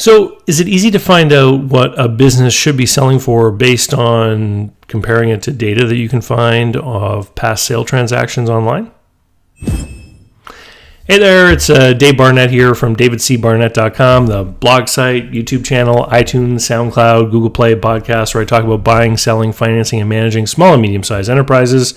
So, is it easy to find out what a business should be selling for based on comparing it to data that you can find of past sale transactions online? Hey there, it's uh, Dave Barnett here from davidcbarnett.com, the blog site, YouTube channel, iTunes, SoundCloud, Google Play podcast, where I talk about buying, selling, financing, and managing small and medium sized enterprises.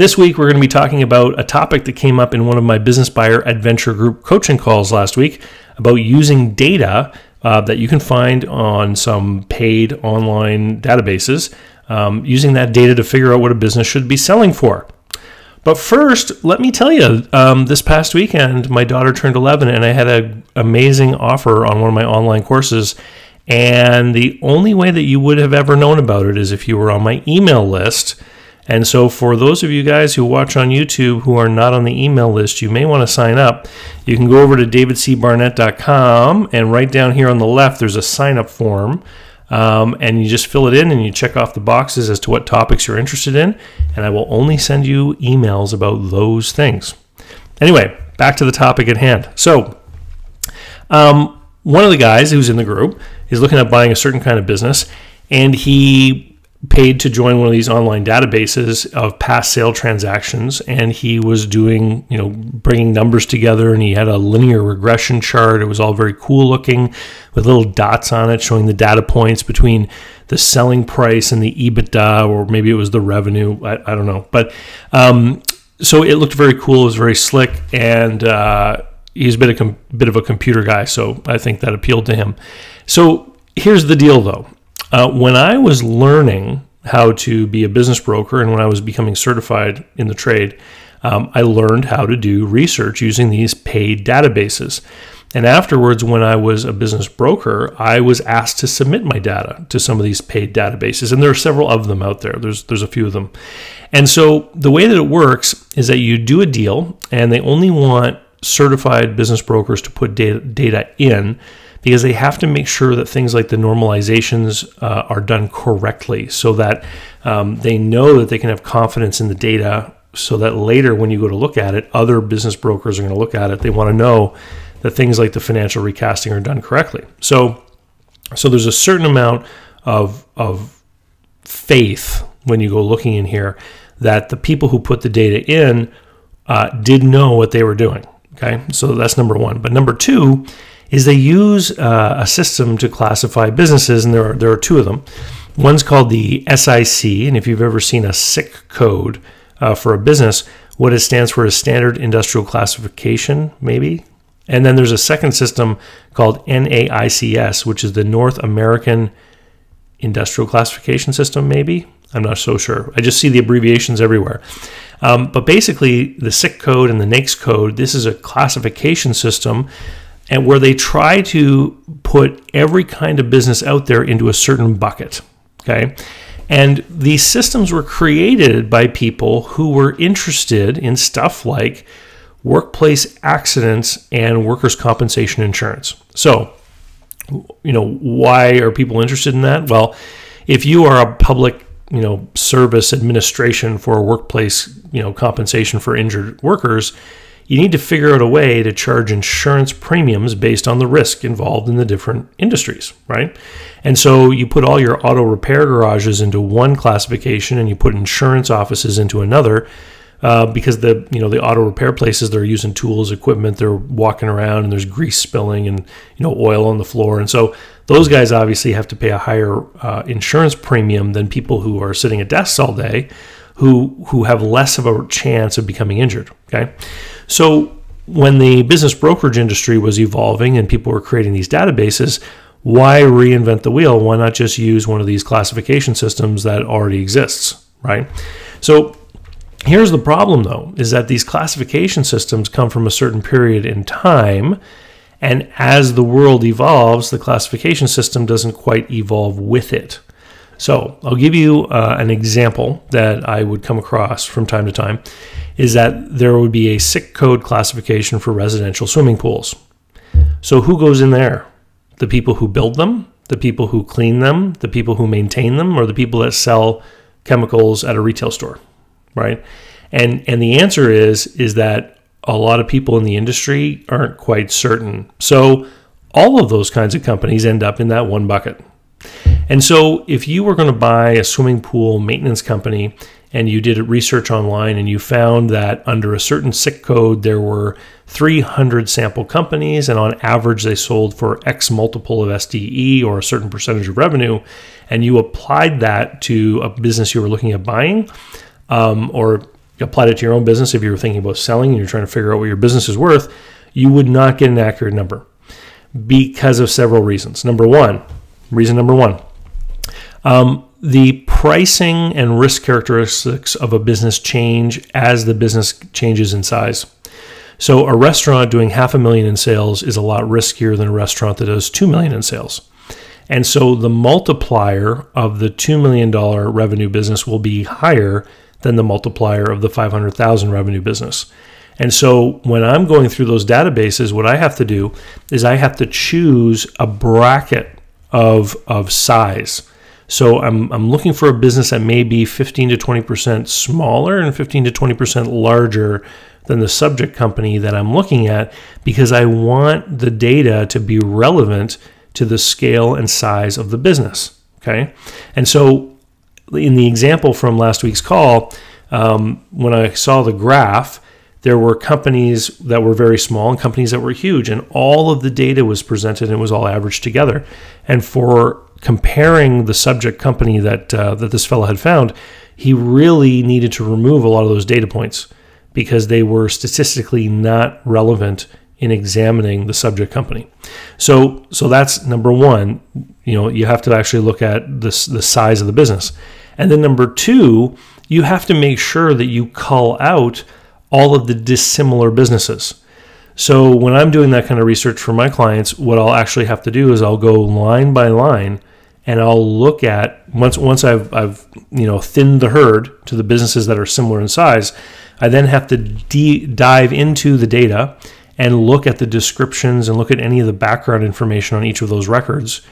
This week, we're going to be talking about a topic that came up in one of my Business Buyer Advantage Group coaching calls last week about using data uh, that you can find on some paid online databases, um, using that data to figure out what a business should be selling for. But first, let me tell you, um, this past weekend, my daughter turned 11, and I had an amazing offer on one of my online courses. And the only way that you would have ever known about it is if you were on my email list. And so, for those of you guys who watch on YouTube who are not on the email list, you may want to sign up. You can go over to davidcbarnett.com, and right down here on the left, there's a sign up form. Um, and you just fill it in and you check off the boxes as to what topics you're interested in. And I will only send you emails about those things. Anyway, back to the topic at hand. So, um, one of the guys who's in the group is looking at buying a certain kind of business, and he paid to join one of these online databases of past sale transactions and he was doing you know bringing numbers together and he had a linear regression chart. It was all very cool looking with little dots on it showing the data points between the selling price and the ebitda or maybe it was the revenue. I, I don't know. But um, so it looked very cool. It was very slick and uh, he's a bit, a bit of a computer guy so i think that appealed to him. So here's the deal though uh, when I was learning how to be a business broker and when I was becoming certified in the trade, um, I learned how to do research using these paid databases. And afterwards, when I was a business broker, I was asked to submit my data to some of these paid databases, and there are several of them out there. There's there's a few of them, and so the way that it works is that you do a deal, and they only want certified business brokers to put data, data in because they have to make sure that things like the normalizations uh, are done correctly so that um, they know that they can have confidence in the data so that later when you go to look at it, other business brokers are going to look at it. They want to know that things like the financial recasting are done correctly. So, so there's a certain amount of, of faith when you go looking in here that the people who put the data in uh, did know what they were doing. Okay, so that's number one. But number two is they use uh, a system to classify businesses, and there are there are two of them. One's called the SIC, and if you've ever seen a SIC code uh, for a business, what it stands for is Standard Industrial Classification, maybe. And then there's a second system called NAICS, which is the North American Industrial Classification System, maybe. I'm not so sure. I just see the abbreviations everywhere. Um, but basically, the SIC code and the NAICS code, this is a classification system and where they try to put every kind of business out there into a certain bucket. Okay. And these systems were created by people who were interested in stuff like workplace accidents and workers' compensation insurance. So, you know, why are people interested in that? Well, if you are a public, you know, service administration for a workplace, you know, compensation for injured workers, you need to figure out a way to charge insurance premiums based on the risk involved in the different industries, right? And so you put all your auto repair garages into one classification and you put insurance offices into another. Uh, because the you know the auto repair places they're using tools, equipment, they're walking around and there's grease spilling and you know oil on the floor, and so those guys obviously have to pay a higher uh, insurance premium than people who are sitting at desks all day, who who have less of a chance of becoming injured. Okay, so when the business brokerage industry was evolving and people were creating these databases, why reinvent the wheel? Why not just use one of these classification systems that already exists, right? So here's the problem though, is that these classification systems come from a certain period in time. And as the world evolves, the classification system doesn't quite evolve with it. So I'll give you uh, an example that I would come across from time to time is that there would be a SIC code classification for residential swimming pools. So who goes in there? The people who build them, the people who clean them, the people who maintain them, or the people that sell chemicals at a retail store, right? And and the answer is is that a lot of people in the industry aren't quite certain. So all of those kinds of companies end up in that one bucket. And so, if you were going to buy a swimming pool maintenance company and you did research online and you found that under a certain SIC code there were 300 sample companies and on average they sold for X multiple of SDE or a certain percentage of revenue, and you applied that to a business you were looking at buying, um, or applied it to your own business if you were thinking about selling and you're trying to figure out what your business is worth, you would not get an accurate number because of several reasons. Number one, reason number one, um, the pricing and risk characteristics of a business change as the business changes in size. So a restaurant doing half a million in sales is a lot riskier than a restaurant that does 2 million in sales. And so the multiplier of the $2 million revenue business will be higher than the multiplier of the 500,000 revenue business. And so when I'm going through those databases, what I have to do is I have to choose a bracket of, of size. So I'm, I'm looking for a business that may be 15 to 20% smaller and 15 to 20% larger than the subject company that I'm looking at because I want the data to be relevant to the scale and size of the business. Okay. And so in the example from last week's call, um, when I saw the graph, there were companies that were very small and companies that were huge, and all of the data was presented and it was all averaged together. And for comparing the subject company that uh, that this fellow had found, he really needed to remove a lot of those data points because they were statistically not relevant in examining the subject company. So so that's number one. You know, you have to actually look at this the size of the business. And then number two, you have to make sure that you call out all of the dissimilar businesses. So when I'm doing that kind of research for my clients, what I'll actually have to do is I'll go line by line and I'll look at once once I've I've you know thinned the herd to the businesses that are similar in size, I then have to de- dive into the data and look at the descriptions and look at any of the background information on each of those records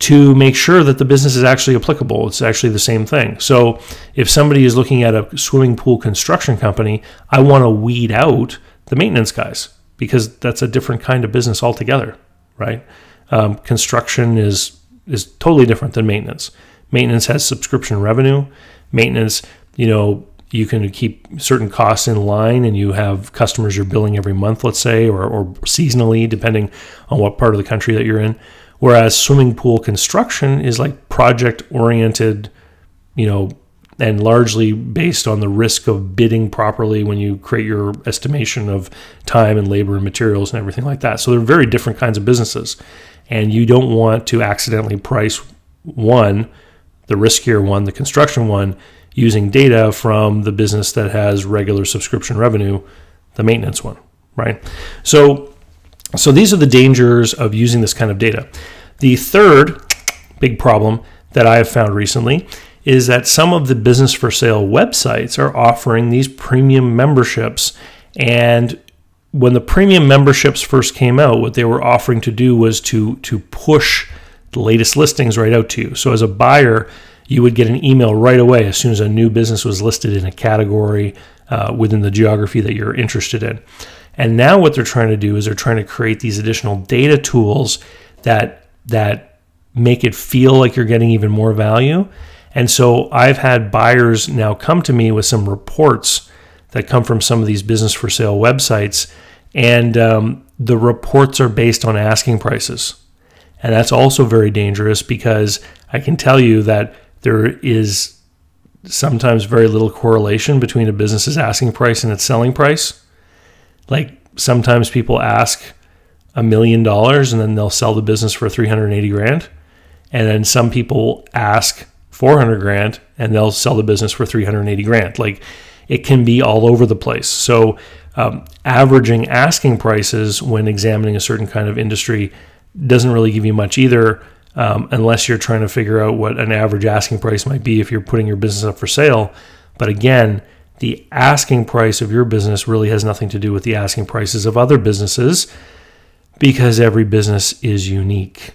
to make sure that the business is actually applicable. It's actually the same thing. So if somebody is looking at a swimming pool construction company, I want to weed out the maintenance guys because that's a different kind of business altogether, right? Um, construction is is totally different than maintenance. Maintenance has subscription revenue. Maintenance, you know, you can keep certain costs in line and you have customers you're billing every month, let's say, or, or seasonally, depending on what part of the country that you're in. Whereas swimming pool construction is like project oriented, you know, and largely based on the risk of bidding properly when you create your estimation of time and labor and materials and everything like that. So they're very different kinds of businesses. And you don't want to accidentally price one, the riskier one, the construction one, using data from the business that has regular subscription revenue, the maintenance one, right? So so these are the dangers of using this kind of data. The third big problem that I have found recently is that some of the business for sale websites are offering these premium memberships. And when the premium memberships first came out, what they were offering to do was to, to push the latest listings right out to you. So as a buyer, you would get an email right away as soon as a new business was listed in a category uh, within the geography that you're interested in. And now what they're trying to do is they're trying to create these additional data tools that that make it feel like you're getting even more value. And so I've had buyers now come to me with some reports that come from some of these business for sale websites, and um, the reports are based on asking prices. And that's also very dangerous because I can tell you that there is sometimes very little correlation between a business's asking price and its selling price. Like sometimes people ask a million dollars and then they'll sell the business for 380 grand. And then some people ask 400 grand and they'll sell the business for 380 grand. Like it can be all over the place. So, um, averaging asking prices when examining a certain kind of industry doesn't really give you much either, um, unless you're trying to figure out what an average asking price might be if you're putting your business up for sale. But again, the asking price of your business really has nothing to do with the asking prices of other businesses because every business is unique.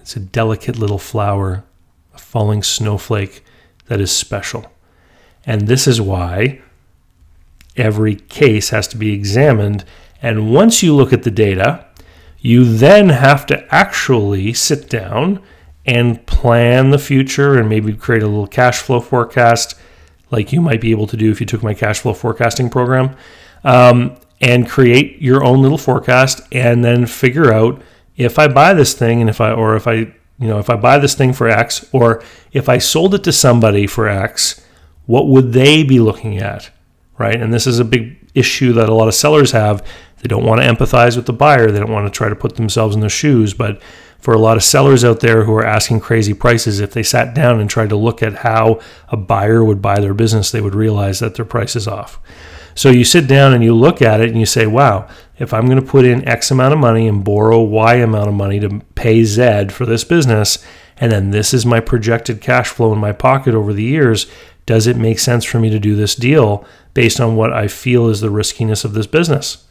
It's a delicate little flower, a falling snowflake that is special. And this is why every case has to be examined. And once you look at the data, You then have to actually sit down and plan the future and maybe create a little cash flow forecast like you might be able to do if you took my cash flow forecasting program um, and create your own little forecast and then figure out if I buy this thing and if I or if I you know if I buy this thing for X or if I sold it to somebody for X, what would they be looking at, right? And this is a big issue that a lot of sellers have. They don't want to empathize with the buyer. They don't want to try to put themselves in their shoes. But for a lot of sellers out there who are asking crazy prices, if they sat down and tried to look at how a buyer would buy their business, they would realize that their price is off. So you sit down and you look at it and you say, wow, if I'm going to put in X amount of money and borrow Y amount of money to pay Z for this business, and then this is my projected cash flow in my pocket over the years, does it make sense for me to do this deal based on what I feel is the riskiness of this business?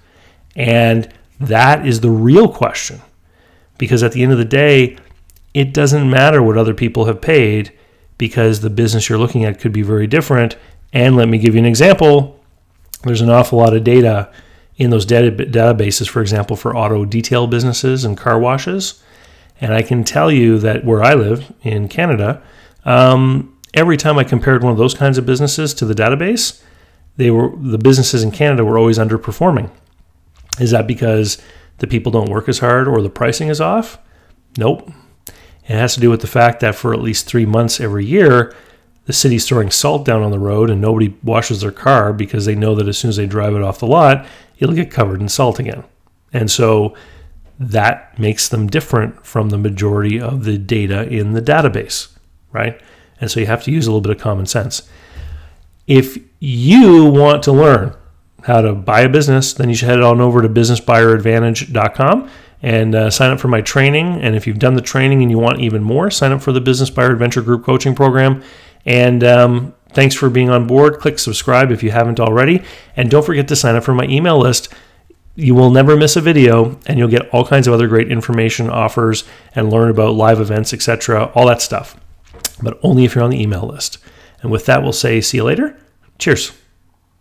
And that is the real question. Because at the end of the day, it doesn't matter what other people have paid because the business you're looking at could be very different. And let me give you an example there's an awful lot of data in those data, databases, for example, for auto detail businesses and car washes. And I can tell you that where I live in Canada, um, every time I compared one of those kinds of businesses to the database, they were the businesses in Canada were always underperforming. Is that because the people don't work as hard or the pricing is off? Nope. It has to do with the fact that for at least three months every year, the city's throwing salt down on the road and nobody washes their car because they know that as soon as they drive it off the lot, it'll get covered in salt again. And so that makes them different from the majority of the data in the database, right? And so you have to use a little bit of common sense. If you want to learn how to buy a business, then you should head on over to businessbuyeradvantage.com and uh, sign up for my training. And if you've done the training and you want even more, sign up for the Business Buyer Advantage Group coaching program. And um, thanks for being on board. Click subscribe if you haven't already. And don't forget to sign up for my email list. You will never miss a video, and you'll get all kinds of other great information, offers, and learn about live events, etc., all that stuff. But only if you're on the email list. And with that, we'll say see you later. Cheers.